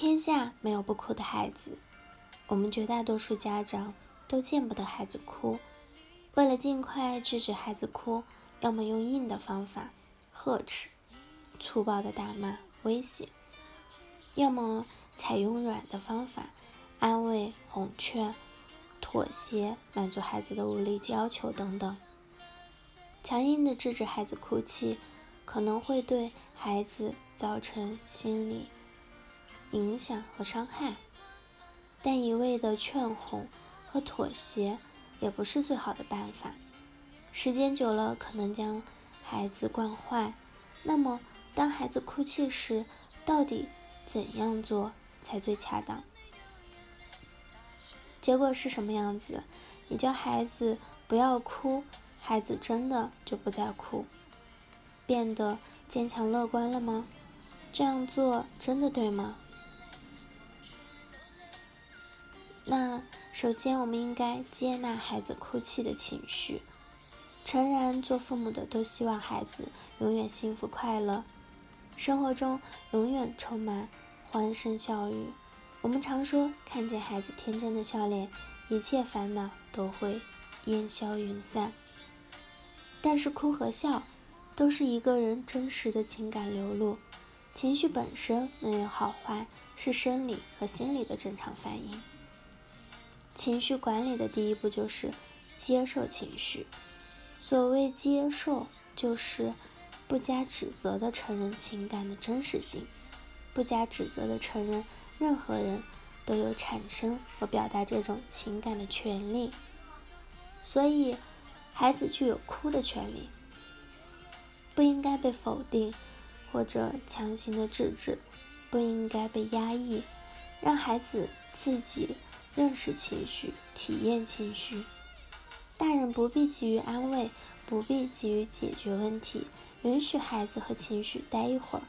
天下没有不哭的孩子，我们绝大多数家长都见不得孩子哭。为了尽快制止孩子哭，要么用硬的方法呵斥、粗暴的打骂、威胁，要么采用软的方法安慰、哄劝、妥协，满足孩子的无理要求等等。强硬的制止孩子哭泣，可能会对孩子造成心理影响和伤害，但一味的劝哄和妥协也不是最好的办法。时间久了，可能将孩子惯坏。那么，当孩子哭泣时，到底怎样做才最恰当？结果是什么样子？你叫孩子不要哭。孩子真的就不再哭，变得坚强乐观了吗？这样做真的对吗？那首先，我们应该接纳孩子哭泣的情绪。诚然，做父母的都希望孩子永远幸福快乐，生活中永远充满欢声笑语。我们常说，看见孩子天真的笑脸，一切烦恼都会烟消云散。但是哭和笑，都是一个人真实的情感流露。情绪本身没有好坏，是生理和心理的正常反应。情绪管理的第一步就是接受情绪。所谓接受，就是不加指责的承认情感的真实性，不加指责的承认任何人都有产生和表达这种情感的权利。所以。孩子具有哭的权利，不应该被否定或者强行的制止，不应该被压抑，让孩子自己认识情绪、体验情绪。大人不必急于安慰，不必急于解决问题，允许孩子和情绪待一会儿。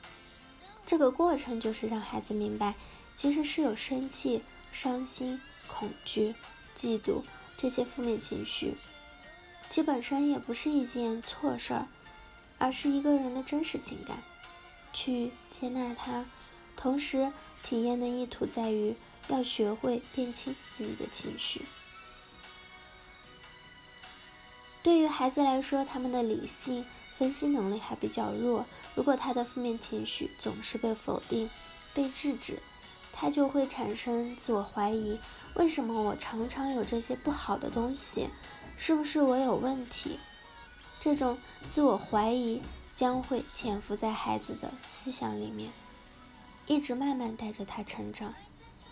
这个过程就是让孩子明白，其实是有生气、伤心、恐惧、嫉妒这些负面情绪。其本身也不是一件错事儿，而是一个人的真实情感，去接纳它，同时体验的意图在于要学会辨清自己的情绪。对于孩子来说，他们的理性分析能力还比较弱，如果他的负面情绪总是被否定、被制止，他就会产生自我怀疑：为什么我常常有这些不好的东西？是不是我有问题？这种自我怀疑将会潜伏在孩子的思想里面，一直慢慢带着他成长。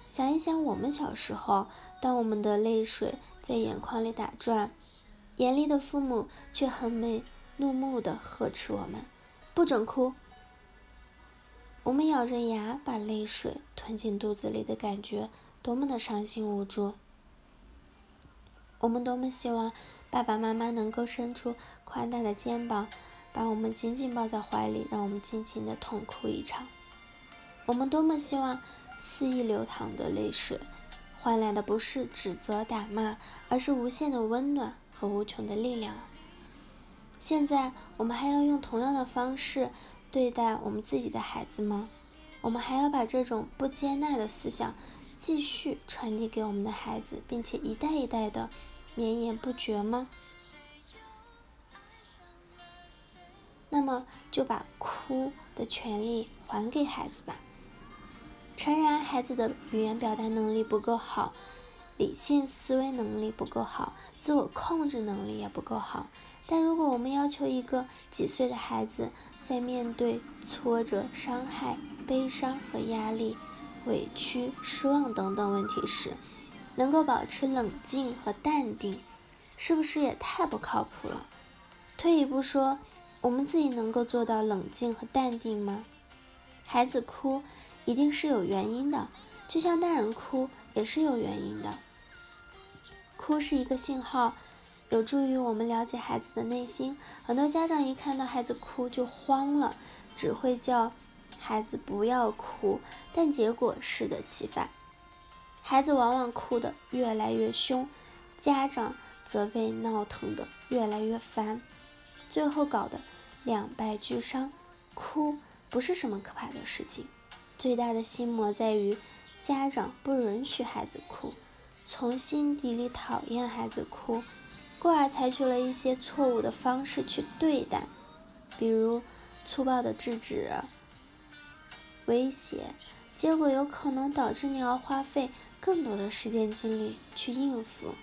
想一想，我们小时候，当我们的泪水在眼眶里打转，严厉的父母却横眉怒目的呵斥我们：“不准哭。”我们咬着牙把泪水吞进肚子里的感觉，多么的伤心无助。我们多么希望爸爸妈妈能够伸出宽大的肩膀，把我们紧紧抱在怀里，让我们尽情的痛哭一场。我们多么希望肆意流淌的泪水，换来的不是指责打骂，而是无限的温暖和无穷的力量。现在，我们还要用同样的方式对待我们自己的孩子吗？我们还要把这种不接纳的思想？继续传递给我们的孩子，并且一代一代的绵延不绝吗？那么就把哭的权利还给孩子吧。诚然，孩子的语言表达能力不够好，理性思维能力不够好，自我控制能力也不够好。但如果我们要求一个几岁的孩子在面对挫折、伤害、悲伤和压力，委屈、失望等等问题时，能够保持冷静和淡定，是不是也太不靠谱了？退一步说，我们自己能够做到冷静和淡定吗？孩子哭一定是有原因的，就像大人哭也是有原因的。哭是一个信号，有助于我们了解孩子的内心。很多家长一看到孩子哭就慌了，只会叫。孩子不要哭，但结果适得其反，孩子往往哭得越来越凶，家长则被闹腾得越来越烦，最后搞得两败俱伤。哭不是什么可怕的事情，最大的心魔在于，家长不允许孩子哭，从心底里讨厌孩子哭，故而采取了一些错误的方式去对待，比如粗暴的制止、威胁，结果有可能导致你要花费更多的时间精力去应付。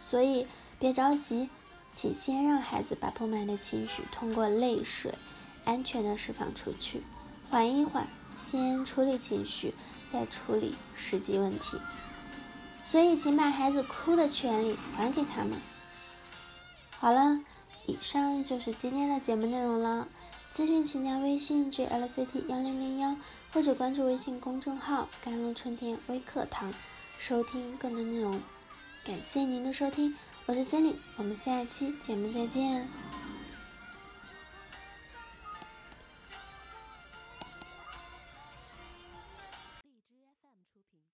所以别着急，请先让孩子把不满的情绪通过泪水安全的释放出去，缓一缓。先处理情绪，再处理实际问题。所以，请把孩子哭的权利还给他们。好了，以上就是今天的节目内容了。咨询请加微信 jlct 幺零零幺，或者关注微信公众号“甘露春天微课堂”，收听更多内容。感谢您的收听，我是 Cindy，我们下期节目再见。